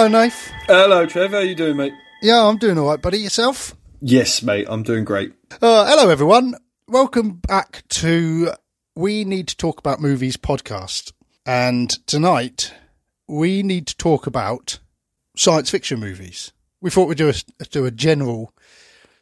Hello, Nath. Hello, Trev. How you doing, mate? Yeah, I'm doing all right, buddy. Yourself? Yes, mate. I'm doing great. Uh, hello, everyone. Welcome back to We Need to Talk About Movies podcast. And tonight, we need to talk about science fiction movies. We thought we'd do a, do a general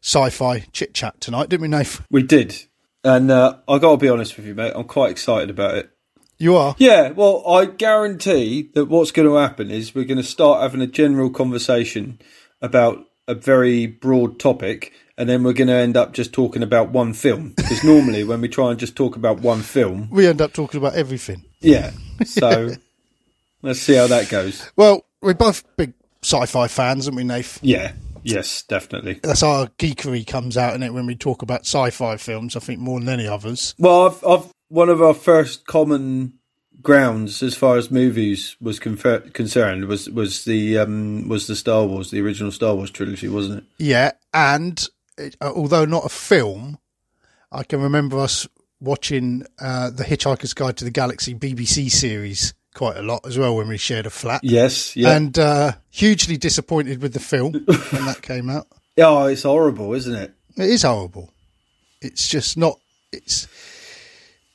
sci-fi chit chat tonight, didn't we, Nath? We did, and uh, I got to be honest with you, mate. I'm quite excited about it. You are? Yeah. Well, I guarantee that what's going to happen is we're going to start having a general conversation about a very broad topic, and then we're going to end up just talking about one film. Because normally, when we try and just talk about one film, We end up talking about everything. yeah. So let's see how that goes. Well, we're both big sci-fi fans, aren't we, Nath? Yeah. Yes, definitely. That's our geekery comes out in it when we talk about sci-fi films. I think more than any others. Well, I've, I've one of our first common grounds as far as movies was confer- concerned was was the um, was the Star Wars, the original Star Wars trilogy, wasn't it? Yeah, and it, uh, although not a film, I can remember us watching uh, the Hitchhiker's Guide to the Galaxy BBC series quite a lot as well when we shared a flat. Yes. Yeah. And uh, hugely disappointed with the film when that came out. oh, it's horrible, isn't it? It is horrible. It's just not. It's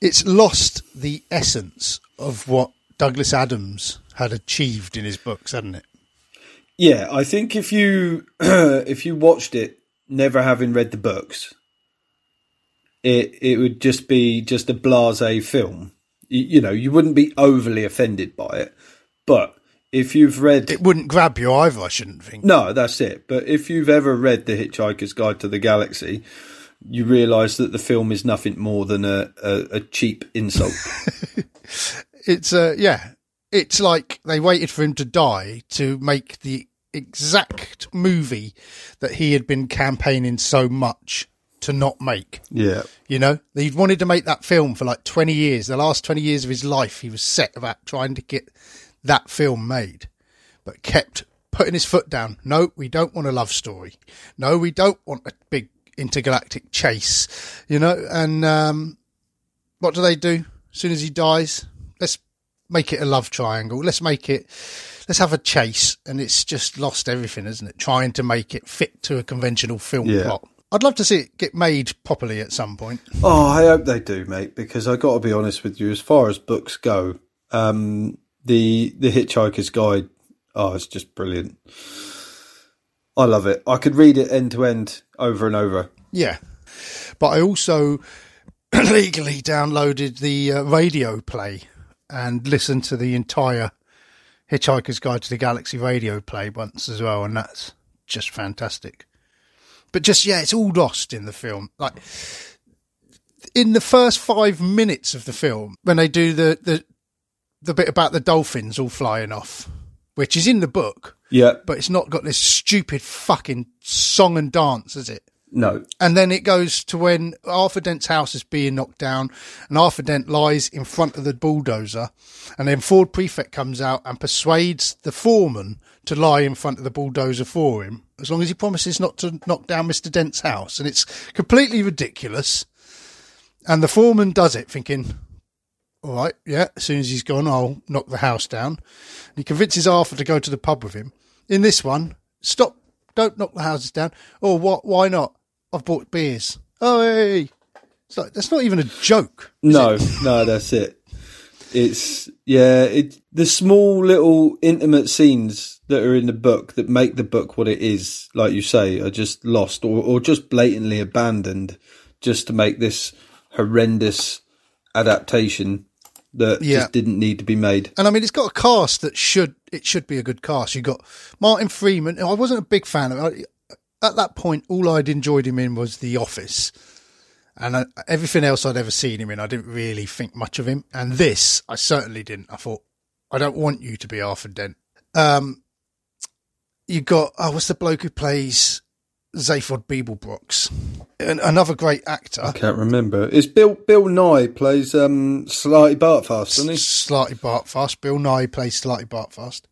it's lost the essence of what Douglas Adams had achieved in his books, hadn't it? Yeah, I think if you if you watched it never having read the books, it it would just be just a blasé film. You, you know, you wouldn't be overly offended by it, but if you've read It wouldn't grab you either. I shouldn't think. No, that's it. But if you've ever read The Hitchhiker's Guide to the Galaxy, you realise that the film is nothing more than a, a, a cheap insult. it's uh yeah. It's like they waited for him to die to make the exact movie that he had been campaigning so much to not make. Yeah. you know? He'd wanted to make that film for like 20 years. The last 20 years of his life he was set about trying to get that film made but kept putting his foot down. No we don't want a love story. No we don't want a big intergalactic chase you know and um what do they do? As soon as he dies let's make it a love triangle. Let's make it let's have a chase and it's just lost everything isn't it? Trying to make it fit to a conventional film Yeah. plot. I'd love to see it get made properly at some point. Oh, I hope they do, mate, because i got to be honest with you, as far as books go, um, the, the Hitchhiker's Guide, oh, it's just brilliant. I love it. I could read it end to end over and over. yeah but i also legally downloaded the uh, radio play and listened to the entire hitchhiker's guide to the galaxy radio play once as well and that's just fantastic but just yeah it's all lost in the film like in the first five minutes of the film when they do the the the bit about the dolphins all flying off which is in the book Yeah. but it's not got this stupid fucking song and dance is it No. and then it goes to when Arthur Dent's house is being knocked down, and Arthur Dent lies in front of the bulldozer, and then Ford Prefect comes out and persuades the foreman to lie in front of the bulldozer for him, as long as he promises not to knock down Mr. Dent's house. And it's completely ridiculous. And the foreman does it, thinking, all right, yeah, as soon as he's gone, I'll knock the house down. And he convinces Arthur to go to the pub with him. In this one, stop, don't knock the houses down. Or what? Why not? I've bought beers. Oh, hey. It's like, that's not even a joke. No, no, that's it. It's yeah, it the small little intimate scenes that are in the book that make the book what it is, like you say, are just lost or, or just blatantly abandoned just to make this horrendous adaptation that Yeah. just didn't need to be made. And I mean, it's got a cast that should, it should be a good cast. You got Martin Freeman. I wasn't a big fan of it. At that point, all I'd enjoyed him in was The Office. And I, everything else I'd ever seen him in, I didn't really think much of him. And this, I certainly didn't. I thought, I don't want you to be Arthur Dent. Um, you got, oh, what's the bloke who plays Zaphod Beeblebrox? An, another great actor. I can't remember. Is Bill Bill Nighy plays um Slartibartfast, doesn't he? Slartibartfast. Bill Nighy plays Slartibartfast.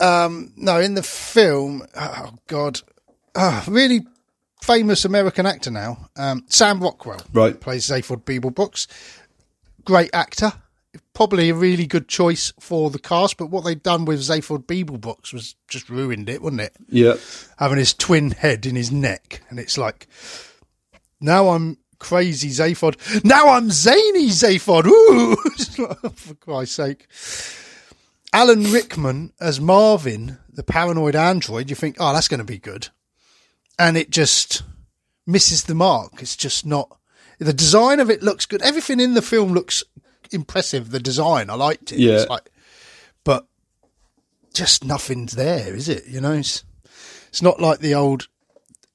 Um, no, in the film, oh God, ah, really famous American actor now, um, Sam Rockwell Right. plays Zaphod Beeblebrox. Great actor, probably a really good choice for the cast, but what they'd done with Zaphod Beeblebrox was just ruined it, wasn't it? Yeah. Having his twin head in his neck, and it's like, now I'm crazy Zaphod. Now I'm zany Zaphod. Ooh, for Christ's sake. Alan Rickman as Marvin, the paranoid android. You think, oh, that's going to be good, and it just misses the mark. It's just not. The design of it looks good. Everything in the film looks impressive. The design, I liked it. Yeah. It's like, but just nothing's there, is it? You know, it's it's not like the old.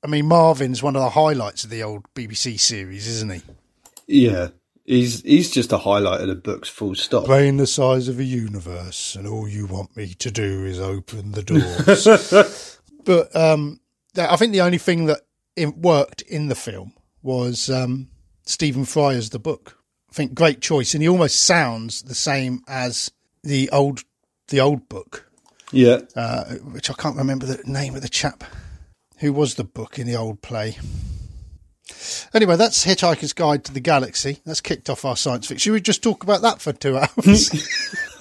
I mean, Marvin's one of the highlights of the old BBC series, isn't he? Yeah. He's he's just a highlight of the books, full stop. Brain the size of a universe, and all you want me to do is open the doors. but um, I think the only thing that it worked in the film was um, Stephen Fry as the book. I think great choice, and he almost sounds the same as the old the old book, Yeah. uh, which I can't remember the name of the chap who was the book in the old play. Anyway, that's Hitchhiker's Guide to the Galaxy. That's kicked off our science fiction. Should we just talk about that for two hours?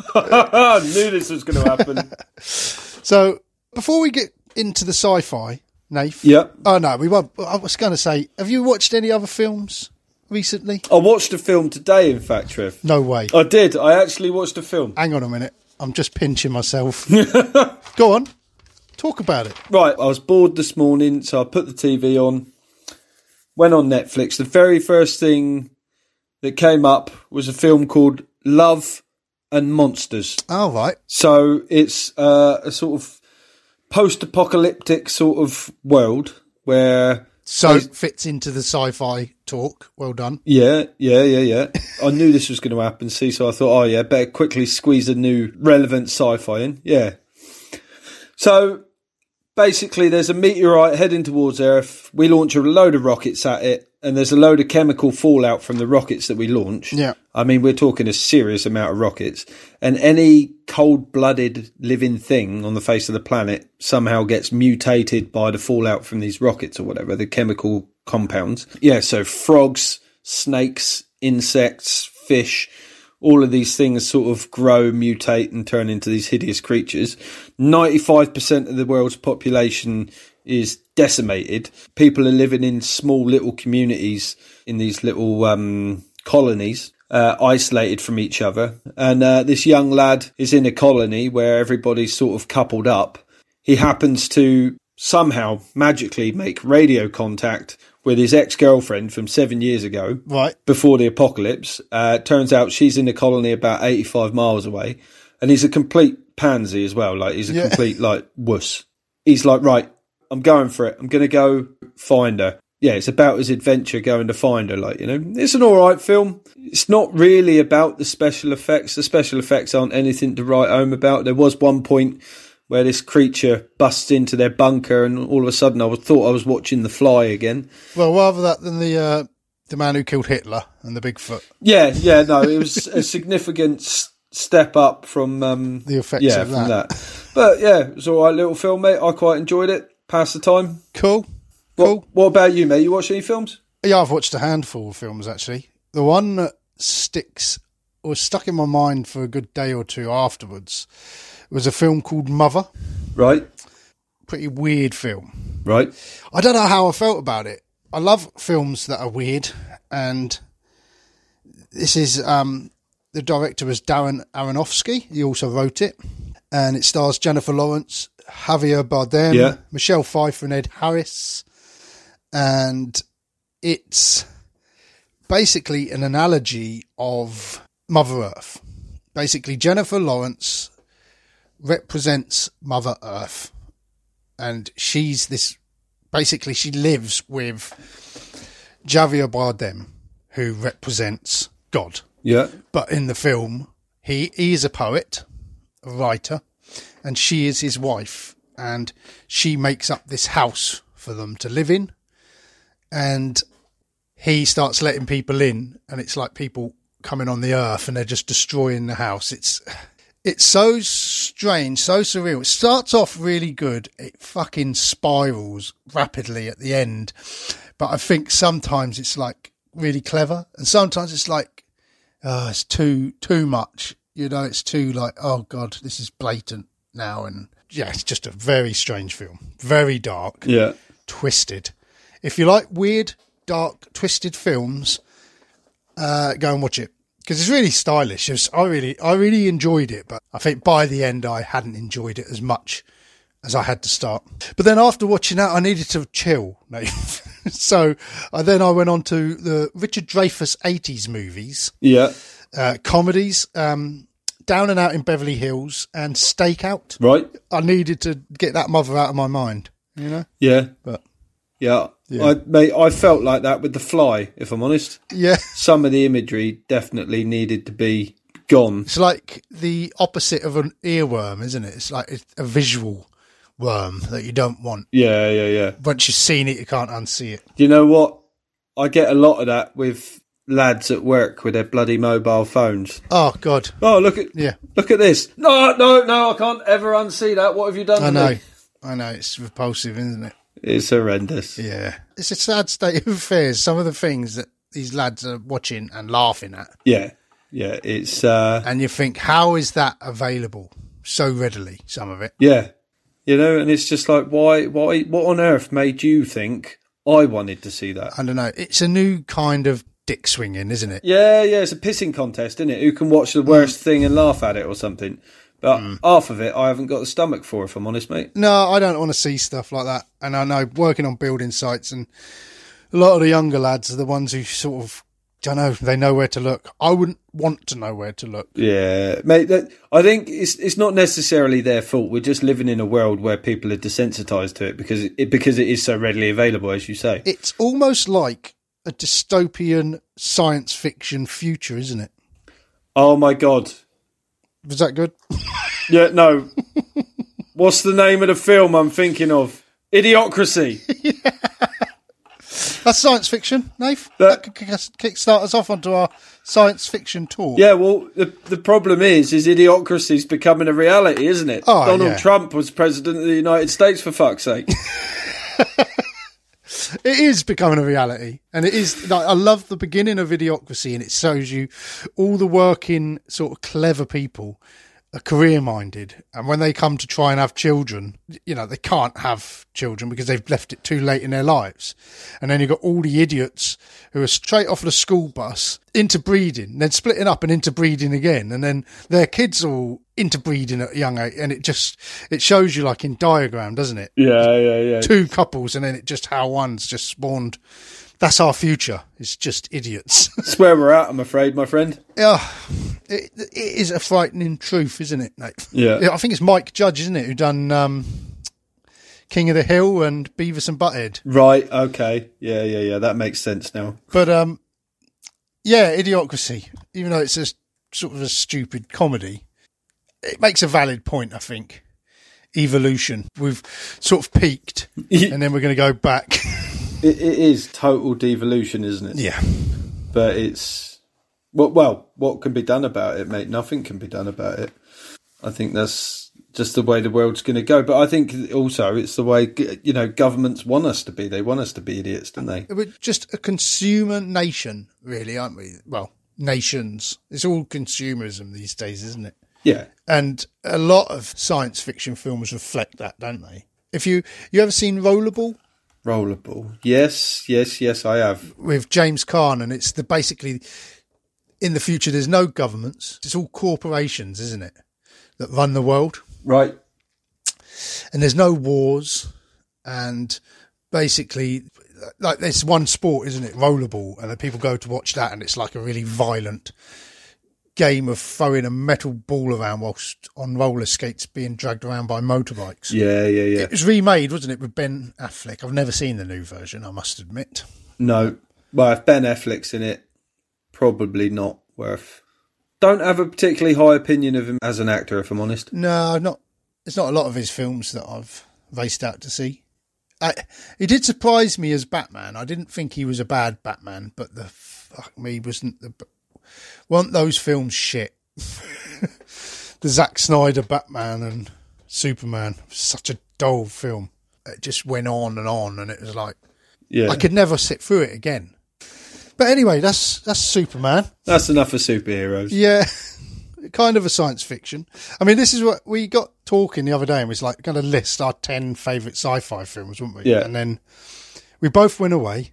I knew this was going to happen. so, before we get into the sci-fi, Nath. yeah. Oh no, we won't. I was going to say, have you watched any other films recently? I watched a film today, in fact, Trev. No way. I did. I actually watched a film. Hang on a minute. I'm just pinching myself. Go on. Talk about it. Right, I was bored this morning, so I put the TV on, went on Netflix. The very first thing that came up was a film called Love and Monsters. All right. So it's uh, a sort of post-apocalyptic sort of world where So it fits into the sci-fi talk. Well done. Yeah, yeah, yeah, yeah. I knew this was going to happen, see, so I thought, oh yeah, better quickly squeeze a new relevant sci-fi in. Yeah. So basically, there's a meteorite heading towards Earth. We launch a load of rockets at it, and there's a load of chemical fallout from the rockets that we launch. Yeah. I mean, we're talking a serious amount of rockets, and any cold-blooded living thing on the face of the planet somehow gets mutated by the fallout from these rockets or whatever, the chemical compounds. Yeah, so frogs, snakes, insects, fish, all of these things sort of grow, mutate, and turn into these hideous creatures. 95% of the world's population is decimated. People are living in small little communities in these little um, colonies. Uh, isolated from each other, and uh, this young lad is in a colony where everybody's sort of coupled up. He happens to somehow magically make radio contact with his ex girlfriend from seven years ago, Right. before the apocalypse. Uh, turns out she's in a colony about 85 miles away, and he's a complete pansy as well. Like, he's a Yeah. complete, like, wuss. He's like, right, I'm going for it. I'm going to go find her. Yeah, it's about his adventure going to find her. Like, you know, it's an all right film. It's not really about the special effects. The special effects aren't anything to write home about. There was one point where this creature busts into their bunker, and all of a sudden, I was, thought I was watching The Fly again. Well, rather that than the uh, the man who killed Hitler and the Bigfoot. Yeah, yeah, no, it was a significant s- step up from um, The effects yeah of from that. that. But yeah, it was all right little film, mate. I quite enjoyed it. Pass the time. Cool. What, Cool. what about you, mate? You watch any films? Yeah, I've watched a handful of films actually. The one that sticks was stuck in my mind for a good day or two afterwards was a film called Mother. Right, Pretty weird film. right. I don't know how I felt about it. I love films that are weird, and this is um, the director was Darren Aronofsky. He also wrote it, and it stars Jennifer Lawrence, Javier Bardem, Yeah. Michelle Pfeiffer, and Ed Harris, and it's basically an analogy of Mother Earth. Basically, Jennifer Lawrence represents Mother Earth, and she's this. Basically, she lives with Javier Bardem, who represents God. Yeah, But in the film, he, he is a poet, a writer, and she is his wife, and she makes up this house for them to live in, and he starts letting people in, and it's like people coming on the earth, and they're just destroying the house. It's it's so strange, so surreal. It starts off really good. It fucking spirals rapidly at the end. But I think sometimes it's like really clever, and sometimes it's like oh, it's too too much. You know, it's too like, oh god, this is blatant now, and yeah, it's just a very strange film, very dark, Yeah. twisted. If you like weird, dark, twisted films, uh, go and watch it because it's really stylish. It's, I really, I really enjoyed it, but I think by the end I hadn't enjoyed it as much as I had to start. But then after watching that, I needed to chill. So uh, then I went on to the Richard Dreyfuss 80s movies, Yeah. uh, comedies, um, Down and Out in Beverly Hills and Stakeout. Right. I needed to get that mother out of my mind, you know? Yeah. But Yeah. Yeah. I mate, I felt like that with the fly, if I'm honest. yeah, Some of the imagery definitely needed to be gone. it's like the opposite of an earworm, isn't it? It's like a visual worm that you don't want. Yeah, yeah, yeah. Once you've seen it, you can't unsee it. You know what? I get a lot of that with lads at work with their bloody mobile phones. Oh, God. Oh, look at Yeah, look at this. No, no, no, I can't ever unsee that. What have you done I know. me? I know. It's repulsive, isn't it? It's horrendous. Yeah. It's a sad state of affairs. Some of the things that these lads are watching and laughing at. Yeah. Yeah, it's uh And you think, how is that available so readily? Some of it. yeah. You know, and it's just like why why what on earth made you think I wanted to see that? I don't know. It's a new kind of dick swinging, isn't it? Yeah, yeah, it's a pissing contest, isn't it? Who can watch the mm. worst thing and laugh at it or something? But mm. half of it I haven't got the stomach for, if I'm honest, mate. No, I don't want to see stuff like that. And I know working on building sites and a lot of the younger lads are the ones who sort of, don't know, they know where to look. I wouldn't want to know where to look. Yeah, mate. That, I think it's it's not necessarily their fault. We're just living in a world where people are desensitized to it because it because it is so readily available, as you say. It's almost like a dystopian science fiction future, isn't it? Oh my god. Was that good? Yeah, no. What's the name of the film I'm thinking of? Idiocracy. That's science fiction, Nath. That- That could kick us- kickstart us off onto our science fiction tour. Yeah, well, the the problem is, is idiocracy's becoming a reality, isn't it? Oh, Donald yeah. Trump was president of the United States for fuck's sake. It is becoming a reality, and it is. Like, I love the beginning of Idiocracy, and it shows you all the working, sort of clever people are career minded, and when they come to try and have children, you know they can't have children because they've left it too late in their lives, and then you've got all the idiots who are straight off the school bus interbreeding, then splitting up and interbreeding again, and then their kids all interbreeding at a young age, and it just it shows you like in diagram, doesn't it? yeah, yeah, yeah. two couples and then it just how one's just spawned. That's our future. It's just idiots. That's where we're at, I'm afraid, my friend. yeah, it, it is a frightening truth, isn't it, Nate? Yeah. I think it's Mike Judge, isn't it, who done um, King of the Hill and Beavis and Butthead. Right, okay. Yeah, yeah, yeah. That makes sense now. But um, yeah, Idiocracy. Even though it's a sort of a stupid comedy, it makes a valid point. I think evolution. We've sort of peaked, and then we're going to go back. It, it is total devolution, isn't it? yeah. But it's well, well, what can be done about it, mate? Nothing can be done about it. I think that's just the way the world's going to go. But I think also it's the way you know governments want us to be. They want us to be idiots, don't they? We're just a consumer nation, really, aren't we? Well, nations. It's all consumerism these days, isn't it? Yeah, And a lot of science fiction films reflect that, don't they? If you you ever seen Rollerball rollerball. Yes, yes, yes. I have. with James Caan, and it's the basically in the future there's no governments, it's all corporations, isn't it, that run the world, Right. and there's no wars, and basically like there's one sport, isn't it, rollerball, and then people go to watch that, and it's like a really violent game of throwing a metal ball around whilst on roller skates being dragged around by motorbikes. Yeah, yeah, yeah. It was remade, wasn't it, with Ben Affleck? I've never seen the new version, I must admit. No. Well, if Ben Affleck's in it, probably not worth. Don't have a particularly high opinion of him as an actor, if I'm honest. No, not. There's not a lot of his films that I've raced out to see. I, he did surprise me as Batman. I didn't think he was a bad Batman, but the fuck me wasn't the weren't those films shit. the Zack Snyder Batman and Superman, such a dull film. It just went on and on, and it was like Yeah. I could never sit through it again. But anyway, that's that's Superman. That's enough for superheroes. Yeah, kind of a science fiction. I mean, this is what we got talking the other day, and we was like going to list our ten favorite sci-fi films, weren't we? Yeah. And then we both went away,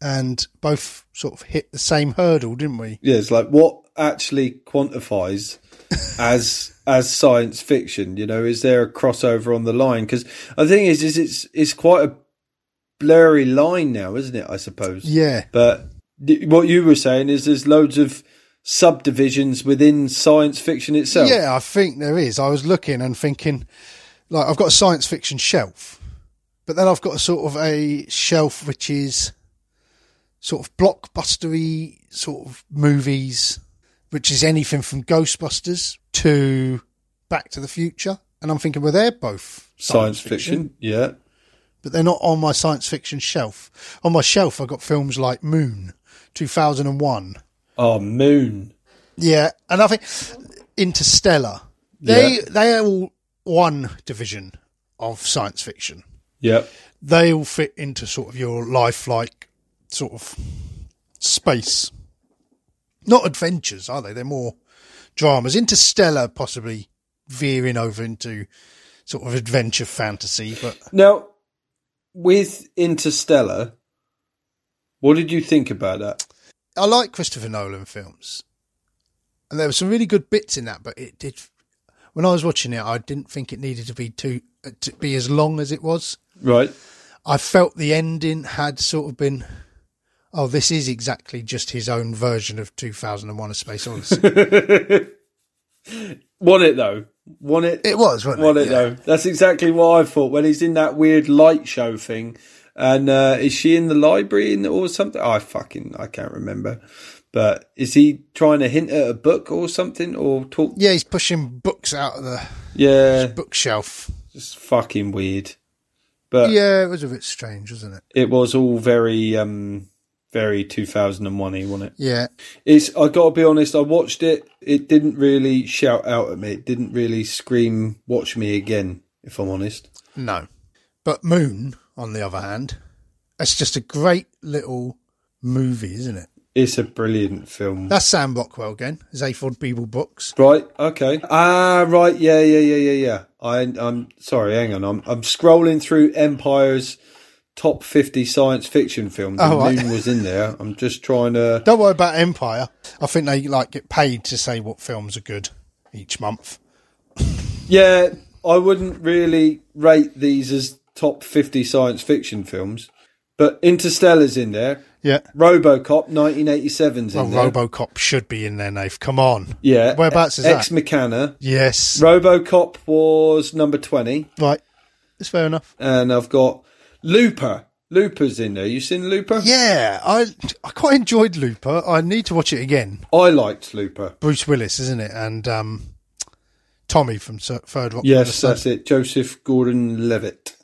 and both sort of hit the same hurdle, didn't we? Yeah, it's like what actually quantifies as as science fiction. You know, is there a crossover on the line? Because the thing is, is it's it's quite a blurry line now, isn't it? I suppose. Yeah. But th- what you were saying is there's loads of subdivisions within science fiction itself. Yeah, I think there is. I was looking and thinking, like, I've got a science fiction shelf, but then I've got a sort of a shelf which is sort of blockbustery sort of movies, which is anything from Ghostbusters to Back to the Future. And I'm thinking, well, they're both Science fiction. Yeah. but they're not on my science fiction shelf. On my shelf, I've got films like Moon, 2001. Oh, Moon. Yeah, and I think Interstellar. They they are all one division of science fiction. Yeah. They all fit into sort of your lifelike sort of space. Not adventures, are they? They're more dramas. Interstellar possibly veering over into sort of adventure fantasy, but Now, with Interstellar, what did you think about that? I like Christopher Nolan films, and there were some really good bits in that. But it did, when I was watching it, I didn't think it needed to be too to be as long as it was. Right. I felt the ending had sort of been, oh, this is exactly just his own version of 2001: A Space Odyssey. Want it though? Want it? it was, wasn't Want it? it though? That's exactly what I thought when he's in that weird light show thing. And uh, is she in the library in, or something? I fucking I can't remember. But is he trying to hint at a book or something or talk? Yeah, he's pushing books out of the Yeah, bookshelf. just fucking weird. But Yeah, it was a bit strange, wasn't it? it was all very um very 2001y, wasn't it? Yeah, It's I got to be honest. I watched it. It didn't really shout out at me. It didn't really scream, "Watch me again." If I'm honest. no. But Moon, on the other hand, it's just a great little movie, isn't it? It's a brilliant film. That's Sam Rockwell again, Zaphod Beeblebrox. Right. Okay. Ah. Right. Yeah. Yeah. Yeah. Yeah. Yeah. I. I'm sorry. Hang on. I'm. I'm scrolling through Empire's top 50 science fiction films. Oh, right. Moon was in there. I'm just trying to. Don't worry about Empire. I think they like get paid to say what films are good each month. Yeah. I wouldn't really rate these as top 50 science fiction films, but Interstellar's in there. Yeah. RoboCop 1987's in Well, there. RoboCop should be in there, Nave. Come on. yeah. Whereabouts is Ex that? Machina. Yes. RoboCop was number 20, Right. It's fair enough. and I've got Looper. Looper's in there. You seen Looper? Yeah, I I quite enjoyed Looper. I need to watch it again. I liked Looper. Bruce Willis, isn't it? And um, Tommy from Third Rock. Yes, that's it. Joseph Gordon-Levitt,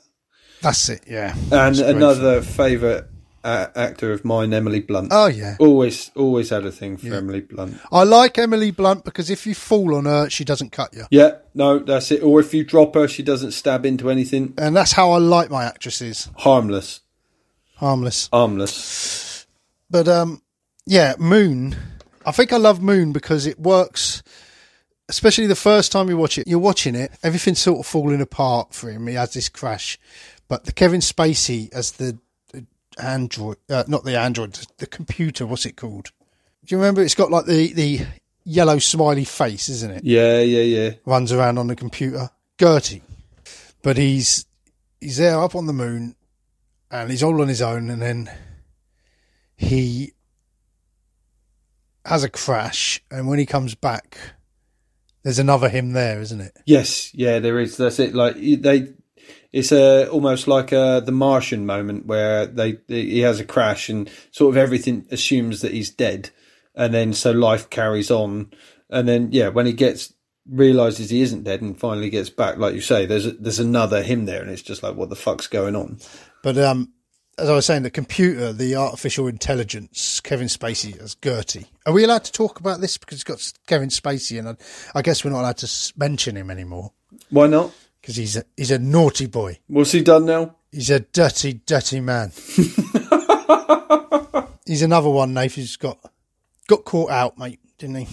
That's it. Yeah. and another favourite uh, actor of mine, Emily Blunt. Oh yeah. always, always had a thing for Emily Blunt. I like Emily Blunt because if you fall on her, she doesn't cut you, Yeah, no, that's it. Or if you drop her, she doesn't stab into anything. and that's how I like my actresses. Harmless, Harmless. harmless. But um, yeah, Moon. I think I love Moon because it works. Especially the first time you watch it, you're watching it, everything's sort of falling apart for him. He has this crash, but the Kevin Spacey as the android, uh, not the android, the computer. What's it called? Do you remember? It's got like the the yellow smiley face, isn't it? Yeah, yeah, yeah. Runs around on the computer. GERTY, but he's he's there up on the moon, and he's all on his own, and then he has a crash, and when he comes back, there's another him there, isn't it? Yes, yeah, there is. That's it. Like they, it's a almost like a the Martian moment where they he has a crash and sort of everything assumes that he's dead, and then so life carries on, and then yeah, when he gets realizes he isn't dead and finally gets back, like you say, there's a, there's another him there, and it's just like what the fuck's going on? But um, as I was saying, the computer, the artificial intelligence, Kevin Spacey as GERTY. Are we allowed to talk about this because it's got Kevin Spacey, and I, I guess we're not allowed to mention him anymore Why not? Because he's a he's a naughty boy. What's he done now? He's a dirty, dirty man. He's another one, Nath, who's got got caught out, mate, didn't he?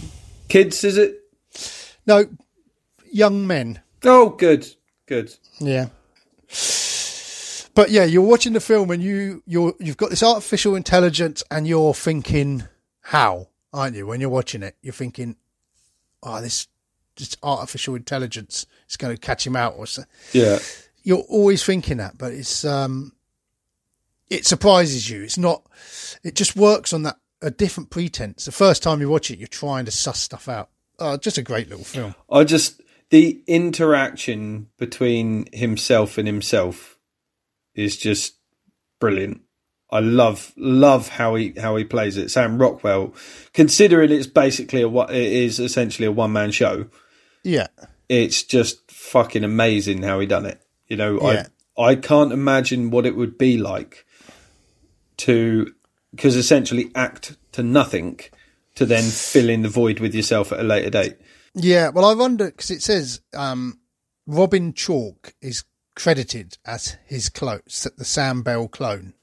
Kids, is it? No, young men. Oh, good, good. Yeah. But yeah, you're watching the film and you you're you've got this artificial intelligence and you're thinking how, aren't you? When you're watching it, you're thinking, oh, this this artificial intelligence is going to catch him out, or so. Yeah, You're always thinking that, but it's um, it surprises you. It's not. It just works on that a different pretense. The first time you watch it, you're trying to suss stuff out. Oh, just a great little film. I just the interaction between himself and himself is just brilliant. I love love how he how he plays it. Sam Rockwell, considering it's basically a what it is essentially a one man show. Yeah, It's just fucking amazing how he done it. You know, Yeah. I I can't imagine what it would be like to because essentially act to nothing to then fill in the void with yourself at a later date. yeah. Well, I wonder because it says um, Robin Chalk is credited as his clone, the Sam Bell clone.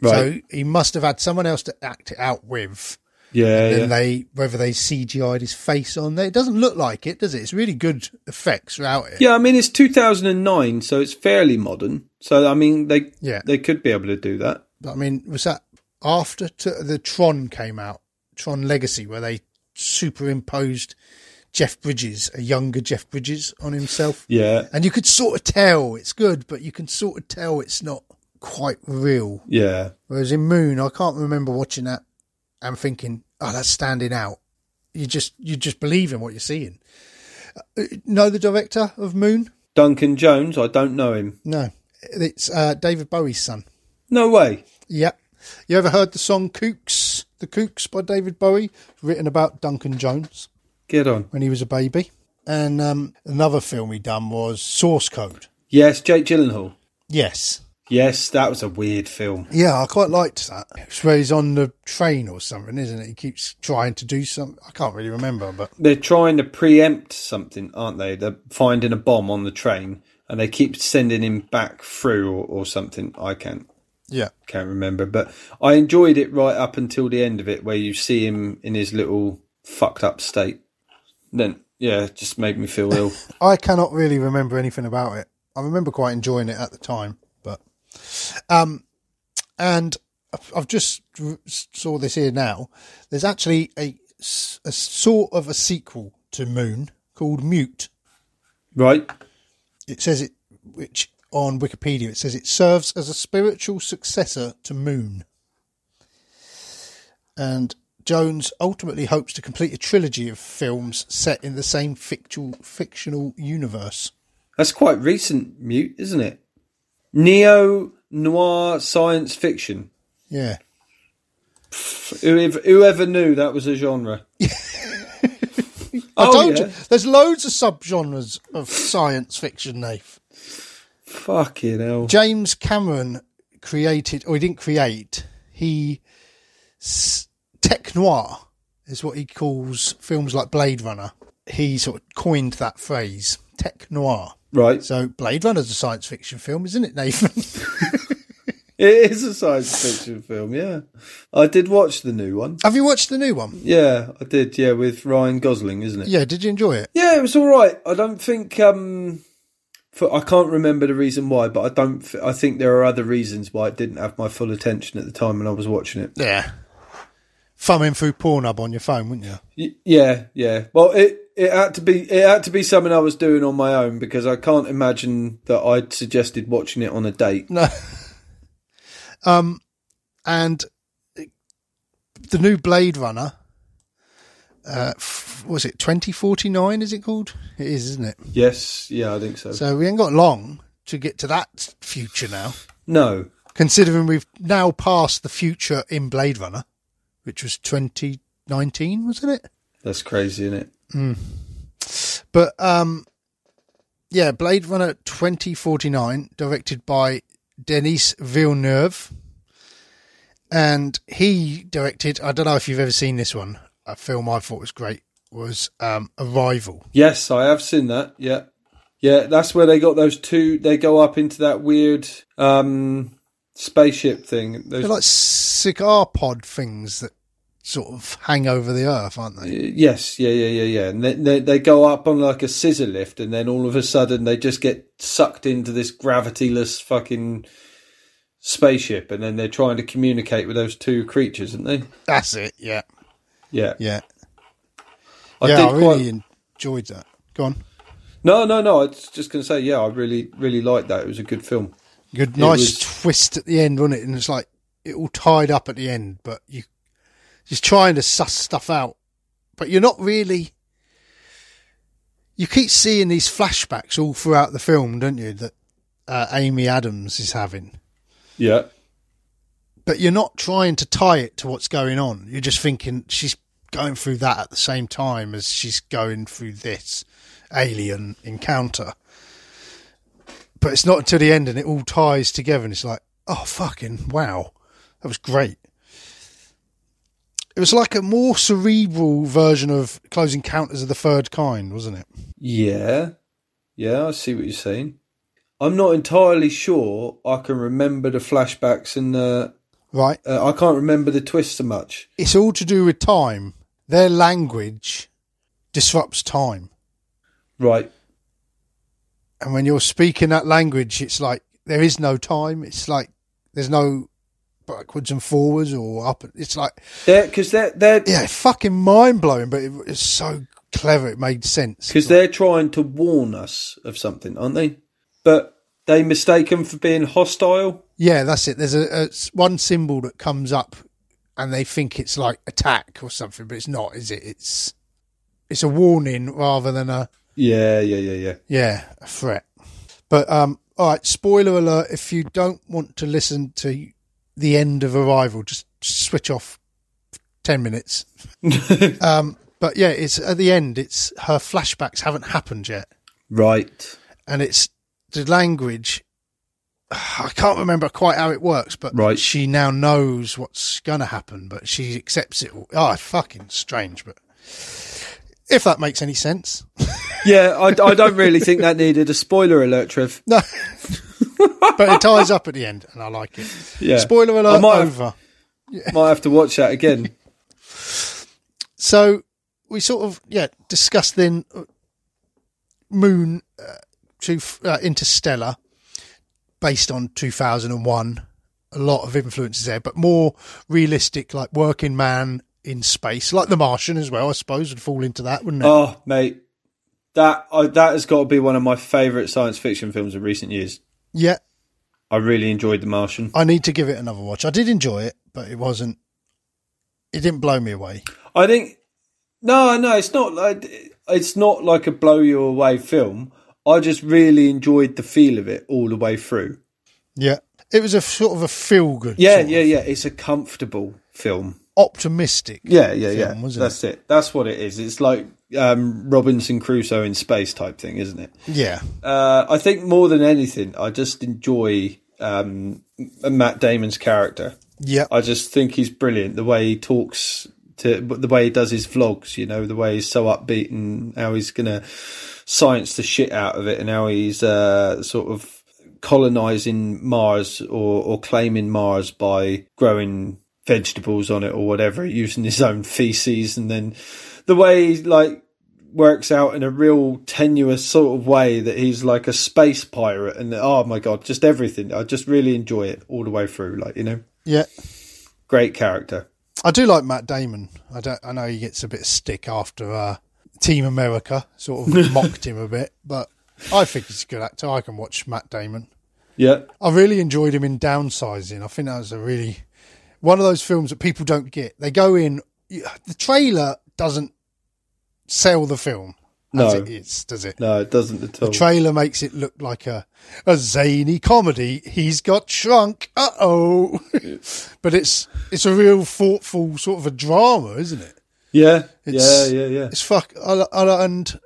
Right. So he must have had someone else to act it out with. Yeah, and yeah. they whether they CGI'd his face on there. It doesn't look like it, does it? It's really good effects throughout it. Yeah, I mean it's 2009, so it's fairly modern. So I mean they Yeah. they could be able to do that. But, I mean, was that after t- the Tron came out, Tron Legacy, where they superimposed Jeff Bridges, a younger Jeff Bridges, on himself, Yeah, and you could sort of tell it's good, but you can sort of tell it's not quite real. yeah, Whereas in Moon, I can't remember watching that and thinking, "Oh, that's standing out." You just you just believe in what you're seeing. Uh, know the director of Moon? Duncan Jones. I don't know him. No, it's uh, David Bowie's son. No way. Yep. You ever heard the song Kooks? The Kooks by David Bowie, written about Duncan Jones Get on. when he was a baby. And um, another film he done was Source Code. Yes, Jake Gyllenhaal. Yes. Yes, that was a weird film. Yeah, I quite liked that. It's where he's on the train or something, isn't it? He keeps trying to do something. I can't really remember, but They're trying to preempt something, aren't they? They're finding a bomb on the train, and they keep sending him back through or, or something. I can't yeah. can't remember, but I enjoyed it right up until the end of it, where you see him in his little fucked up state. Then, yeah, it just made me feel ill. I cannot really remember anything about it. I remember quite enjoying it at the time, um, and I've- just saw this here now. There's actually a, a sort of a sequel to Moon called Mute. right? It says it, which on Wikipedia it says it serves as a spiritual successor to Moon. And Jones ultimately hopes to complete a trilogy of films set in the same fictional fictional universe. That's quite recent, Mute, isn't it? Neo noir science fiction. Yeah. Whoever, whoever knew that was a genre? I Oh, told yeah. you, there's loads of subgenres of science fiction, Nath. Fucking hell. James Cameron created, or he didn't create, he s- tech noir is what he calls films like Blade Runner. He sort of coined that phrase, tech noir. Right. So Blade Runner's a science fiction film, isn't it, Nathan? It is a science fiction film, yeah. I did watch the new one. Have you watched the new one? Yeah, I did, yeah, with Ryan Gosling, isn't it? Yeah, did you enjoy it? Yeah, it was all right. I don't think um for, I can't remember the reason why, but I don't I think there are other reasons why it didn't have my full attention at the time when I was watching it. Yeah. Thumbing through Pornhub on your phone, wouldn't you? Yeah, yeah. Well, it it had to be it had to be something I was doing on my own because I can't imagine that I'd suggested watching it on a date. No. um, and the new Blade Runner, uh, f- was it 2049? Is it called? It is, isn't it? Yes, yeah, I think so. So we ain't got long to get to that future now, no. considering we've now passed the future in Blade Runner, which was 2019, wasn't it? That's crazy, isn't it? But um, yeah, Blade Runner 2049, directed by Denis Villeneuve. And he directed, I don't know if you've ever seen this one, a film I thought was great, was um, Arrival. Yes, I have seen that. Yeah. Yeah, that's where they got those two they go up into that weird um spaceship thing. Those, They're like cigar pod things that sort of hang over the earth, aren't they? yes, yeah, yeah, yeah, yeah. And they, they they go up on like a scissor lift, and then all of a sudden they just get sucked into this gravityless fucking spaceship, and then they're trying to communicate with those two creatures, aren't they? That's it. Yeah, Yeah, yeah, I yeah. did I really quite. enjoyed that. Go on. No, no, no. I was just going to say, yeah, I really, really liked that. It was a good film. Good, nice was- twist at the end, wasn't it? And it's like it all tied up at the end, but you just trying to suss stuff out, but you're not really. You keep seeing these flashbacks all throughout the film, don't you? That uh, Amy Adams is having, Yeah, but you're not trying to tie it to what's going on. You're just thinking she's going through that at the same time as she's going through this alien encounter. But it's not until the end and it all ties together and it's like, oh fucking wow. That was great. It was like a more cerebral version of Close Encounters of the Third Kind, wasn't it? yeah, yeah. I see what you're saying. I'm not entirely sure I can remember the flashbacks and the. Right. Uh, I can't remember the twist so much. It's all to do with time. Their language disrupts time. Right. And when you're speaking that language, it's like there is no time. It's like there's no backwards and forwards or up. It's like, They're because they're they're yeah, fucking mind blowing, but it, it's so clever. It made sense. because they're trying to warn us of something, aren't they? But they mistake them for being hostile. Yeah, that's it. There's a, a one symbol that comes up, and they think it's like attack or something, but it's not, is it? It's it's a warning rather than a Yeah, yeah, yeah, yeah. yeah a threat. But um, all right. Spoiler alert: if you don't want to listen to the end of Arrival, just switch off ten minutes. um, but yeah, it's at the end. It's her flashbacks haven't happened yet, Right. and it's the language. I can't remember quite how it works, but Right. she now knows what's going to happen, but she accepts it. Oh, fucking strange, but if that makes any sense. Yeah, I, I don't really think that needed a spoiler alert, Trev. No. but it ties up at the end, and I like it. Yeah. Spoiler alert might have- over. Might have to watch that again. So we sort of yeah discussed then uh, Moon uh, to uh, Interstellar, based on two thousand and one. A lot of influences there, but more realistic, like working man in space, like The Martian as well. I suppose would fall into that, wouldn't it? Oh, mate, that I, that has got to be one of my favourite science fiction films of recent years. Yeah, I really enjoyed The Martian. I need to give it another watch. I did enjoy it, but it wasn't. It didn't blow me away. I think no, no, it's not like it's not like a blow you away film. I just really enjoyed the feel of it all the way through. Yeah, it was a sort of a feel good. Yeah, yeah, yeah. It's a comfortable film. optimistic. Yeah, yeah, film, yeah. wasn't That's it? That's what it is. It's like um, Robinson Crusoe in space type thing, isn't it? Yeah, Uh, I think more than anything, I just enjoy um, Matt Damon's character. yeah, I just think he's brilliant. The way he talks to, the way he does his vlogs, you know, the way he's so upbeat and how he's gonna science the shit out of it, and how he's uh, sort of colonizing Mars or, or claiming Mars by growing vegetables on it or whatever, using his own feces, and then the way he like works out in a real tenuous sort of way that he's like a space pirate and oh my god just everything i just really enjoy it all the way through like you know yeah. great character. I do like Matt Damon. I don't. I know he gets a bit of stick after uh, Team America sort of mocked him a bit, but I think he's a good actor. I can watch Matt Damon. Yeah, I really enjoyed him in Downsizing. I think that was a really one of those films that people don't get. They go in. The trailer doesn't sell the film as No. it is, does it? no, it doesn't at all. The trailer makes it look like a, a zany comedy. He's got shrunk. Uh oh. but it's it's a real thoughtful sort of a drama, isn't it? yeah, yeah, It's- yeah, yeah. It's fuck. I, I, and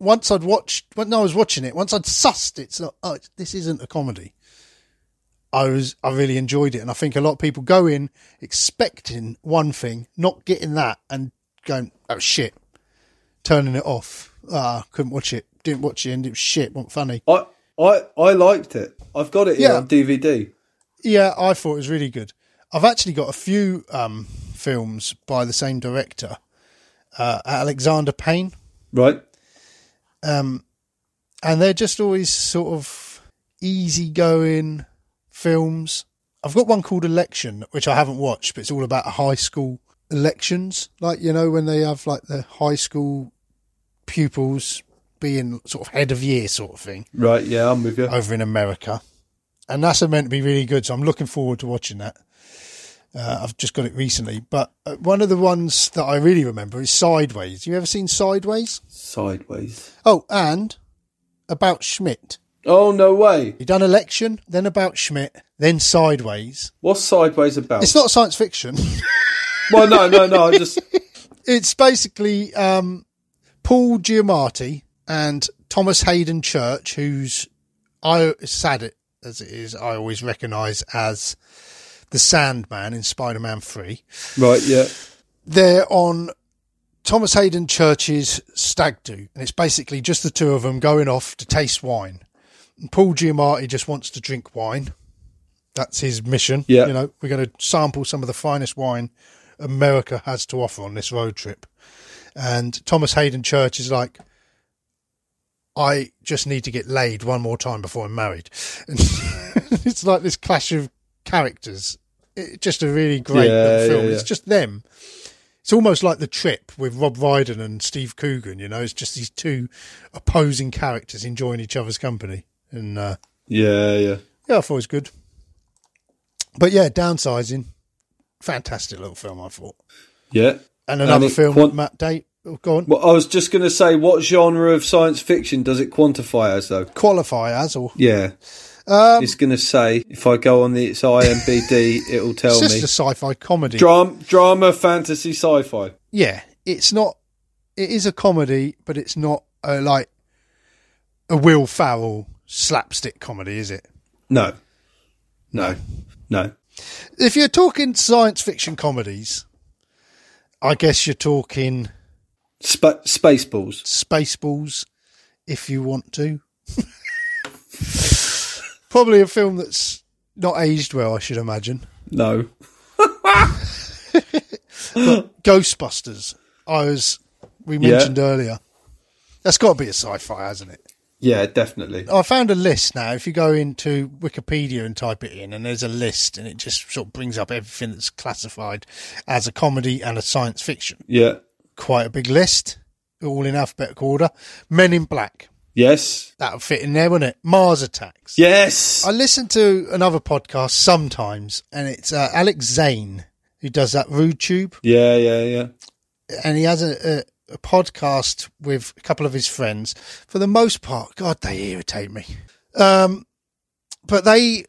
once I'd watched, when I was watching it, once I'd sussed it, it's like, oh, it's, this isn't a comedy. I was, I really enjoyed it, and I think a lot of people go in expecting one thing, not getting that, and going, oh shit, turning it off. Ah, couldn't watch it. Didn't watch it, and it was shit. wasn't funny. I, I, I liked it. I've got it here Yeah. on DVD. Yeah, I thought it was really good. I've actually got a few um, films by the same director, uh, Alexander Payne, Right? Um, and they're just always sort of easygoing films. I've got one called Election, which I haven't watched, but it's all about high school elections. Like, you know, when they have like the high school pupils being sort of head of year sort of thing Right. Yeah, I'm with you. over in America. And that's meant to be really good. So I'm looking forward to watching that. Uh, I've just got it recently. But uh, one of the ones that I really remember is Sideways. You ever seen Sideways? Sideways. Oh, and About Schmidt. Oh no way! He done Election, then About Schmidt, then Sideways. What's Sideways about? It's not science fiction. well, no, no, no. I just it's basically um, Paul Giamatti and Thomas Haden Church, who's I sad it as it is, I always recognise as the Sandman in Spider-Man Three. right. Yeah. They're on Thomas Haden Church's stag do, and it's basically just the two of them going off to taste wine. And Paul Giamatti just wants to drink wine. That's his mission. Yeah. You know, we're going to sample some of the finest wine America has to offer on this road trip. And Thomas Haden Church is like, I just need to get laid one more time before I'm married. And it's like this clash of characters. It's just a really great Yeah, film. yeah, It's just them. It's almost like the trip with Rob Brydon and Steve Coogan. You know, it's just these two opposing characters enjoying each other's company. And uh, Yeah. Yeah. yeah, I thought it was good. But yeah, downsizing, fantastic little film. I thought, Yeah. and another it film quant- with Matt Date. Oh, go on, Well, I was just going to say, what genre of science fiction does it quantify as, though? qualify as or Yeah. Um, it's going to say, if I go on the its IMBD, it'll tell me it's just me. a sci-fi comedy. Drama, drama, fantasy, sci fi. yeah, it's not. It is a comedy, but it's not a, like a Will Ferrell slapstick comedy, is it? No. No. No. If you're talking science fiction comedies, I guess you're talking Sp- Spaceballs. Spaceballs, if you want to. Probably a film that's not aged well, I should imagine. No. Ghostbusters. I was we Yeah. mentioned earlier. That's got to be a sci-fi, hasn't it? Yeah, definitely. I found a list now. If you go into Wikipedia and type it in, and there's a list, and it just sort of brings up everything that's classified as a comedy and a science fiction. Yeah. Quite a big list, all in alphabetical order. Men in Black. Yes. That would fit in there, wouldn't it? Mars Attacks. Yes. I listen to another podcast sometimes, and it's uh, Alex Zane who does that Rude Tube, yeah, yeah, yeah. and he has a, a, a podcast with a couple of his friends. For the most part, God, they irritate me. Um, but they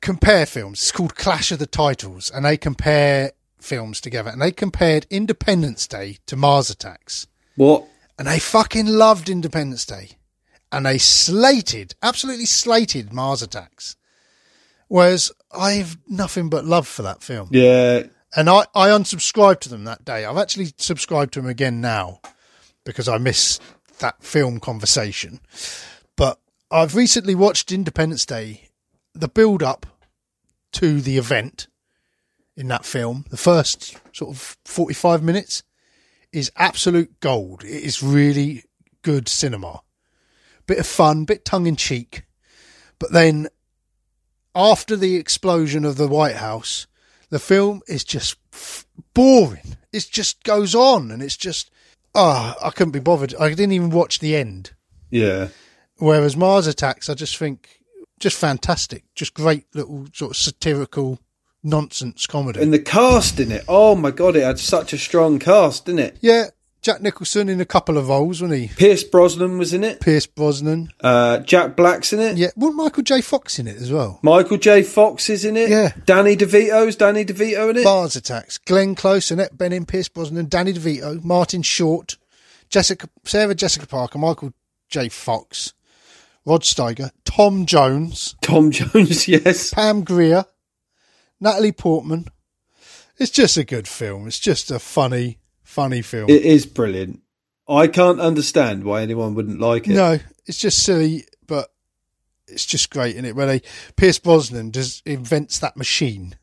compare films. It's called Clash of the Titles, and they compare films together. And they compared Independence Day to Mars Attacks, What? and they fucking loved Independence Day, and they slated, absolutely slated Mars Attacks. Whereas I have nothing but love for that film. Yeah. And I, I unsubscribed to them that day. I've actually subscribed to them again now because I miss that film conversation. But I've recently watched Independence Day, the build up to the event in that film, the first sort of 45 minutes is absolute gold. It is really good cinema. Bit of fun, bit tongue in cheek. But then after the explosion of the White House, the film is just boring. It just goes on and it's just, ah, I couldn't be bothered. I didn't even watch the end. Yeah. Whereas Mars Attacks, I just think, just fantastic. Just great little sort of satirical nonsense comedy. And the cast in it. Oh my god, it had such a strong cast, didn't it? yeah, Jack Nicholson in a couple of roles, wasn't he? Pierce Brosnan was in it. Pierce Brosnan. Uh, Jack Black's in it. Yeah, wasn't Michael J. Fox in it as well? Michael J. Fox is in it. Yeah. Danny DeVito's Danny DeVito in it. Bars Attacks. Glenn Close, Annette Bening, Pierce Brosnan, Danny DeVito, Martin Short, Jessica, Sarah Jessica Parker, Michael J. Fox, Rod Steiger, Tom Jones, Tom Jones, yes. Pam Grier, Natalie Portman. It's just a good film. It's just a funny, funny film. It is brilliant. I can't understand why anyone wouldn't like it. no, it's just silly, but it's just great in it where they Pierce Brosnan just invents that machine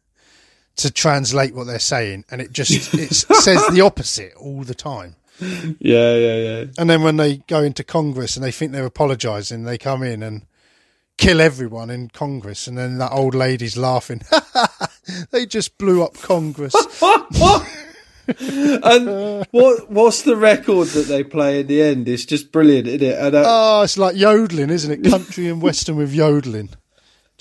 to translate what they're saying, and it just it says the opposite all the time. Yeah, yeah, yeah. And then when they go into Congress and they think they're apologising, they come in and kill everyone in Congress, and then that old lady's laughing. they just blew up Congress. and what what's the record that they play in the end? It's just brilliant, isn't it? And, uh, oh, it's like yodeling, isn't it? Country and western with yodeling.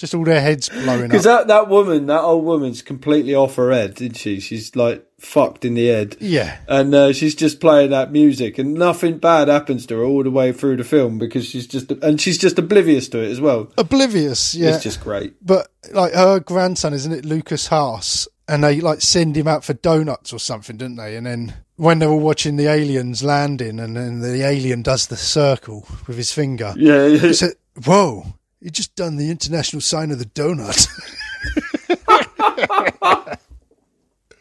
Just all their heads blowing up. Because that, that woman, that old woman's completely off her head, isn't she? She's like fucked in the head. Yeah. And uh, she's just playing that music, and nothing bad happens to her all the way through the film because she's just and she's just oblivious to it as well. Oblivious, yeah. It's just great. But like her grandson, isn't it, Lukas Haas? And they like send him out for donuts or something, didn't they? And then when they were watching the aliens landing, and then the alien does the circle with his finger. Yeah, yeah. He said, "Whoa." You just done the international sign of the donut.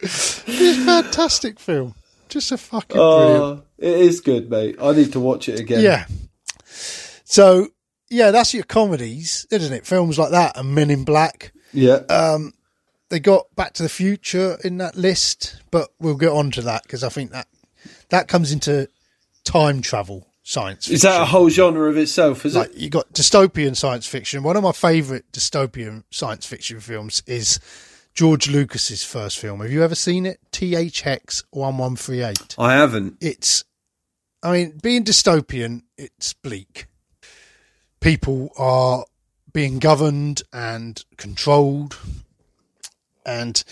it's a fantastic film. Just a fucking brilliant. Oh, it is good, mate. I need to watch it again. Yeah. So yeah, that's your comedies, isn't it? Films like that and Men in Black. Yeah. Um, they got Back to the Future in that list, but we'll get on to that because I think that that comes into time travel science. Fiction. is that a whole genre of itself? Is like it? you got dystopian science fiction. One of my favourite dystopian science fiction films is George Lucas's first film. Have you ever seen it? THX one one three eight. I haven't. It's, I mean, being dystopian, it's bleak. People are being governed and controlled. And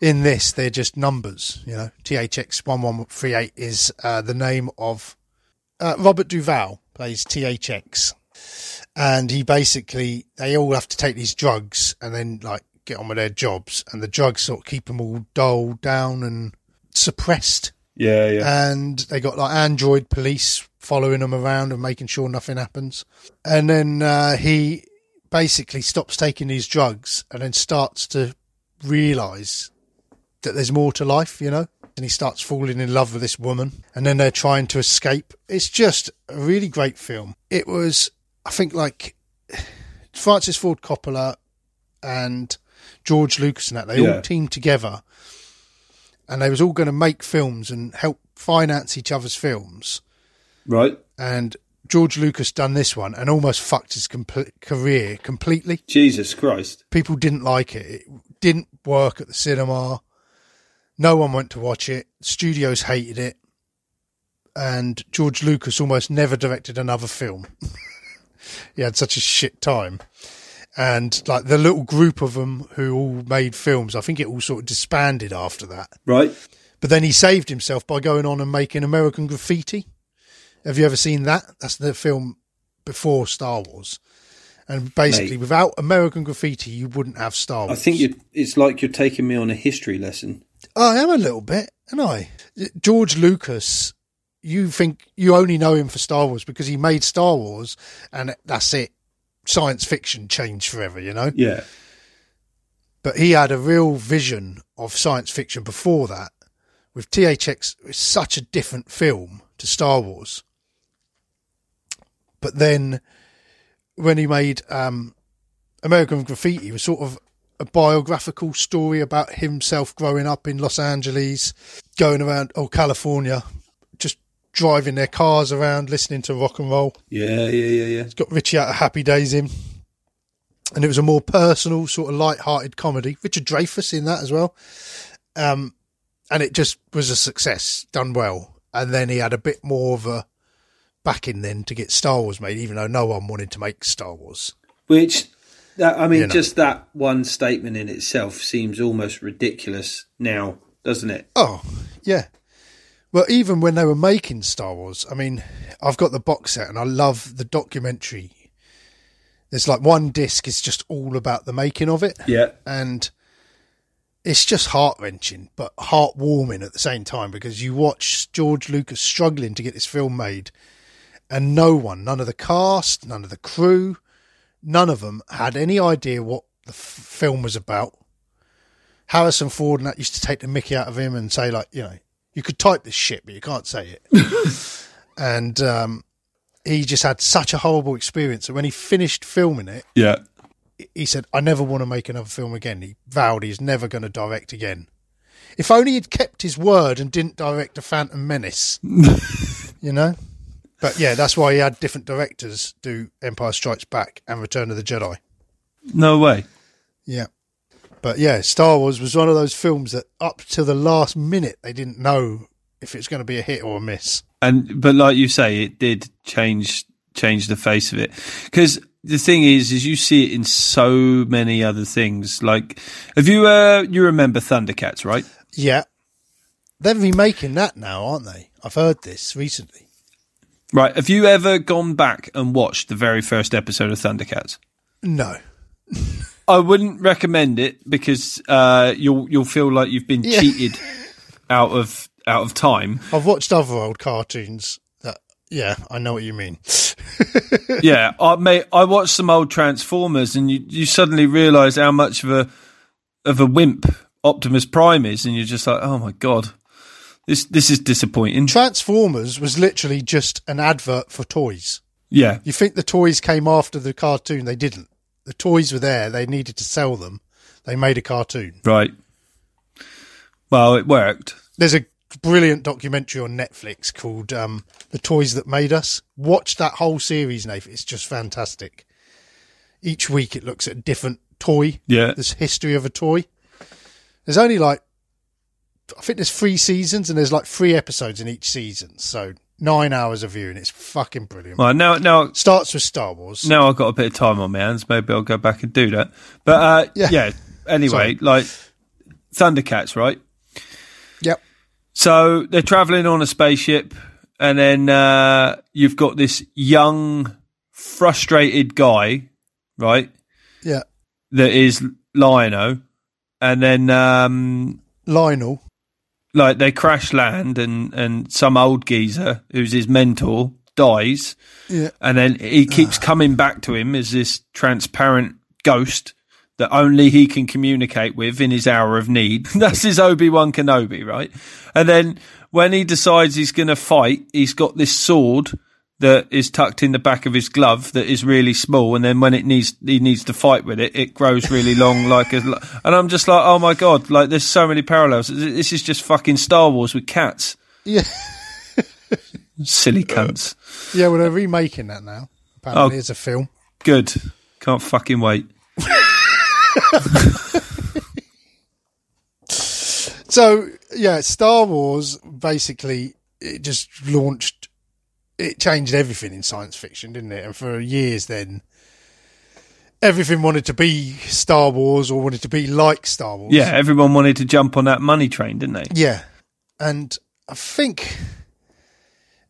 in this, they're just numbers. You know, THX one one three eight is uh, the name of uh, Robert Duvall plays THX, and he basically they all have to take these drugs and then like get on with their jobs, and the drugs sort of keep them all dulled down and suppressed, Yeah, yeah. and they got like android police following them around and making sure nothing happens, and then uh, he basically stops taking these drugs and then starts to realize that there's more to life, you know and he starts falling in love with this woman and then they're trying to escape it's just a really great film it was i think like francis ford coppola and george lucas and that they Yeah. all teamed together and they was all going to make films and help finance each other's films right. and george lucas done this one and almost fucked his compl- career completely Jesus Christ. people didn't like it it didn't work at the cinema no one went to watch it. Studios hated it. And George Lucas almost never directed another film. he had such a shit time. And like the little group of them who all made films, I think it all sort of disbanded after that. Right. But then he saved himself by going on and making American Graffiti. Have you ever seen that? That's the film before Star Wars. And basically, Mate. without American Graffiti, you wouldn't have Star Wars. I think it's like you're taking me on a history lesson. I am a little bit, and I. George Lucas, you think you only know him for Star Wars because he made Star Wars, and that's it. Science fiction changed forever, you know. Yeah. But he had a real vision of science fiction before that. With THX, it's such a different film to Star Wars. But then, when he made um, American Graffiti, was sort of a biographical story about himself growing up in Los Angeles, going around, oh, California, just driving their cars around, listening to rock and roll. Yeah, yeah, yeah, yeah. It's got Richie out of Happy Days in. And it was a more personal, sort of light-hearted comedy. Richard Dreyfuss in that as well. Um, and it just was a success, done well. And then he had a bit more of a backing then to get Star Wars made, even though no one wanted to make Star Wars. Which that I mean, You know. just that one statement in itself seems almost ridiculous now, doesn't it? Oh, yeah. Well, even when they were making Star Wars, I mean, I've got the box set and I love the documentary. There's like one disc is just all about the making of it. Yeah. and it's just heart wrenching, but heartwarming at the same time because you watch George Lucas struggling to get this film made, and no one, none of the cast, none of the crew, none of them had any idea what the f- film was about. Harrison Ford and that used to take the mickey out of him and say, like, you know, you could type this shit, but you can't say it. and um, he just had such a horrible experience. And when he finished filming it, Yeah. he said, I never want to make another film again. He vowed he's never going to direct again. If only he'd kept his word and didn't direct a Phantom Menace, you know? But yeah, that's why he had different directors do Empire Strikes Back and Return of the Jedi. No way. Yeah. But yeah, Star Wars was one of those films that up to the last minute they didn't know if it's going to be a hit or a miss. And but like you say, it did change change the face of it because the thing is, is you see it in so many other things. Like, have you uh you remember Thundercats, right? Yeah. They're remaking that now, aren't they? I've heard this recently. Right. Have you ever gone back and watched the very first episode of Thundercats? No. I wouldn't recommend it because uh, you'll you'll feel like you've been Yeah. cheated out of out of time. I've watched other old cartoons that, yeah, I know what you mean. yeah, I mate, I watched some old Transformers, and you you suddenly realise how much of a of a wimp Optimus Prime is, and you're just like, oh my god, this this is disappointing. Transformers was literally just an advert for toys. Yeah, You think the toys came after the cartoon? They didn't. The toys were there. They needed to sell them. They made a cartoon. right. Well, it worked. There's a brilliant documentary on Netflix called um, "The Toys That Made Us." Watch that whole series, Nathan. It's just fantastic. Each week, it looks at a different toy. Yeah, This history of a toy. There's only like, I think there's three seasons, and there's like three episodes in each season. So nine hours of viewing. It's fucking brilliant. well now now Starts with Star Wars. now I've got a bit of time on my hands. Maybe I'll go back and do that. But uh, Yeah. yeah. Anyway, Sorry. like Thundercats, right? Yep. So they're traveling on a spaceship, and then uh, you've got this young, frustrated guy, right? Yeah. That is Lionel, and then um, Lionel. Like they crash land, and and some old geezer who's his mentor dies, Yeah. and then he keeps coming back to him as this transparent ghost that only he can communicate with in his hour of need. That's his Obi Wan Kenobi, right? And then when he decides he's going to fight, he's got this sword that is tucked in the back of his glove that is really small, and then when it needs he needs to fight with it, it grows really long. Like, a, and I'm just like, oh my god! Like, there's so many parallels. This is just fucking Star Wars with cats. Yeah. Silly uh, cunts. Yeah, well, they're remaking that now. Apparently, Oh. it's a film. Good. Can't fucking wait. So, yeah, Star Wars basically it just launched. It changed everything in science fiction, didn't it? And for years, then everything wanted to be Star Wars or wanted to be like Star Wars. Yeah, everyone wanted to jump on that money train, didn't they? Yeah. And I think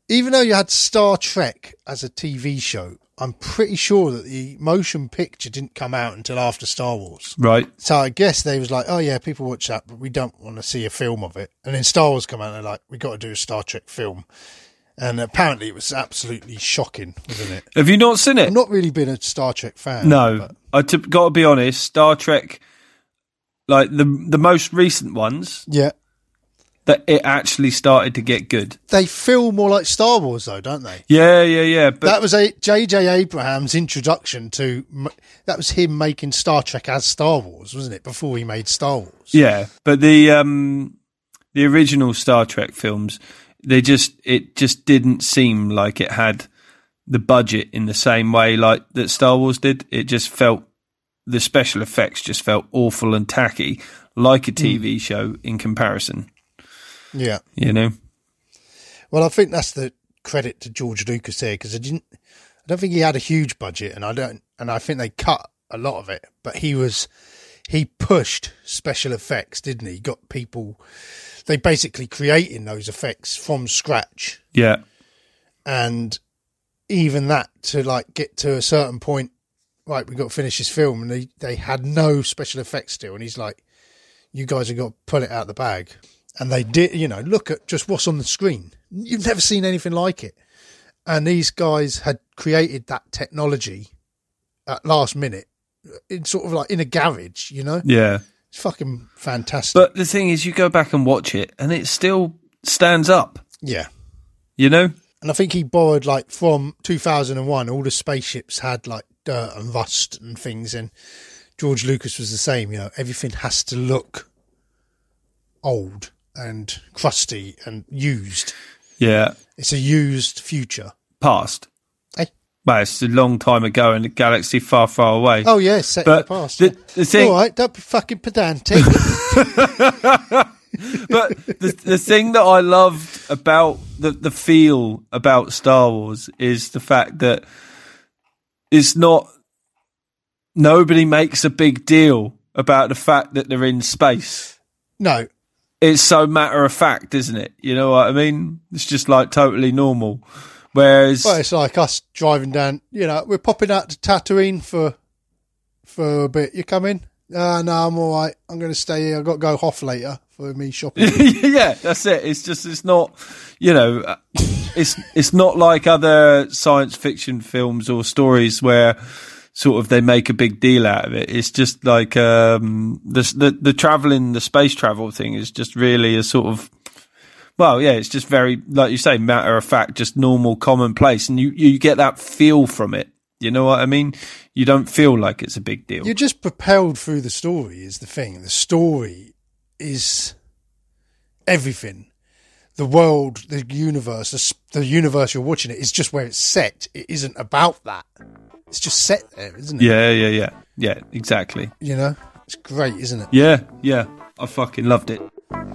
even though you had Star Trek as a TV show, I'm pretty sure that the motion picture didn't come out until after Star Wars. Right. So I guess they was like, oh yeah, people watch that, but we don't want to see a film of it. And then Star Wars come out and they're like, we got to do a Star Trek film. And apparently it was absolutely shocking, wasn't it? Have you not seen it? I've not really been a Star Trek fan. no. but- I t- got to be honest. Star Trek, like the the most recent ones, yeah. that it actually started to get good. They feel more like Star Wars though, don't they? Yeah, yeah, yeah. But that was a J.J. Abrams' introduction to. That was him making Star Trek as Star Wars, wasn't it? Before he made Star Wars. yeah, but the um the original Star Trek films, they just it just didn't seem like it had the budget in the same way like that Star Wars did. It just felt the special effects just felt awful and tacky, like a hmm. TV show in comparison. Yeah. You know. Well, I think that's the credit to George Lucas here because I didn't. I don't think he had a huge budget, and I don't. And I think they cut a lot of it, but he was. He pushed special effects, didn't he? He got people. They basically creating those effects from scratch, Yeah. and even that to like get to a certain point right we've got to finish this film and they, they had no special effects still. And he's like you guys have got to pull it out of the bag. And they did you know look at just what's on the screen. You've never seen anything like it. And these guys had created that technology at last minute in sort of like in a garage you know? Yeah. It's fucking fantastic But the thing is, you go back and watch it, and it still stands up. yeah You know, And I think he borrowed like from 2001, all the spaceships had like dirt and rust and things. And George Lucas was the same, you know, everything has to look old and crusty and used. Yeah. It's a used future. Past. Well, it's a long time ago in a galaxy far, far away. Oh, yeah, set in the but past. the, the thing, All right, don't be fucking pedantic. but the the thing that I loved about the the feel about Star Wars is the fact that it's not nobody makes a big deal about the fact that they're in space. no, It's so matter of fact, isn't it? You know what I mean? It's just like totally normal. Whereas well, it's like us driving down, you know, we're popping out to Tatooine for for a bit. You coming? Uh, no, I'm all right. I'm going to stay here. I've got to go off later for me shopping. yeah, that's it. It's just it's not, you know, it's it's not like other science fiction films or stories where sort of they make a big deal out of it. It's just like um, the the the traveling, the space travel thing is just really a sort of. Well, yeah, it's just very, like you say, matter of fact, just normal, commonplace, and you, you get that feel from it. You know what I mean? You don't feel like it's a big deal. You're just propelled through the story, is the thing. The story is everything. The world, the universe, the, the universe you're watching it is just where it's set. It isn't about that. It's just set there, isn't it? yeah, yeah, yeah, yeah, exactly. You know, it's great, isn't it? Yeah, yeah, I fucking loved it.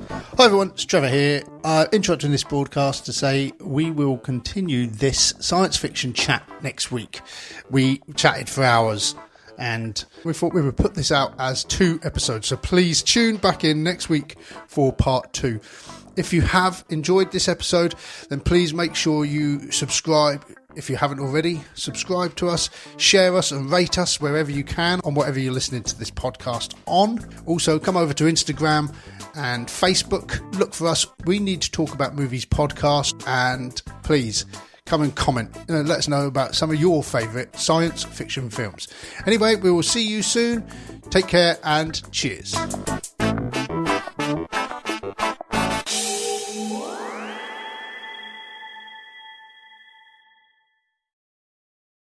Hi everyone, it's Trevor here. Uh, interrupting this broadcast to say we will continue this science fiction chat next week. We chatted for hours and we thought we would put this out as two episodes. So please tune back in next week for part two. If you have enjoyed this episode, then please make sure you subscribe. If you haven't already, subscribe to us, share us, and rate us wherever you can on whatever you're listening to this podcast on. Also, come over to Instagram and Facebook. Look for us. We need to talk about movies podcast, and please come and comment. Let us know about some of your favourite science fiction films. Anyway, we will see you soon. Take care and cheers.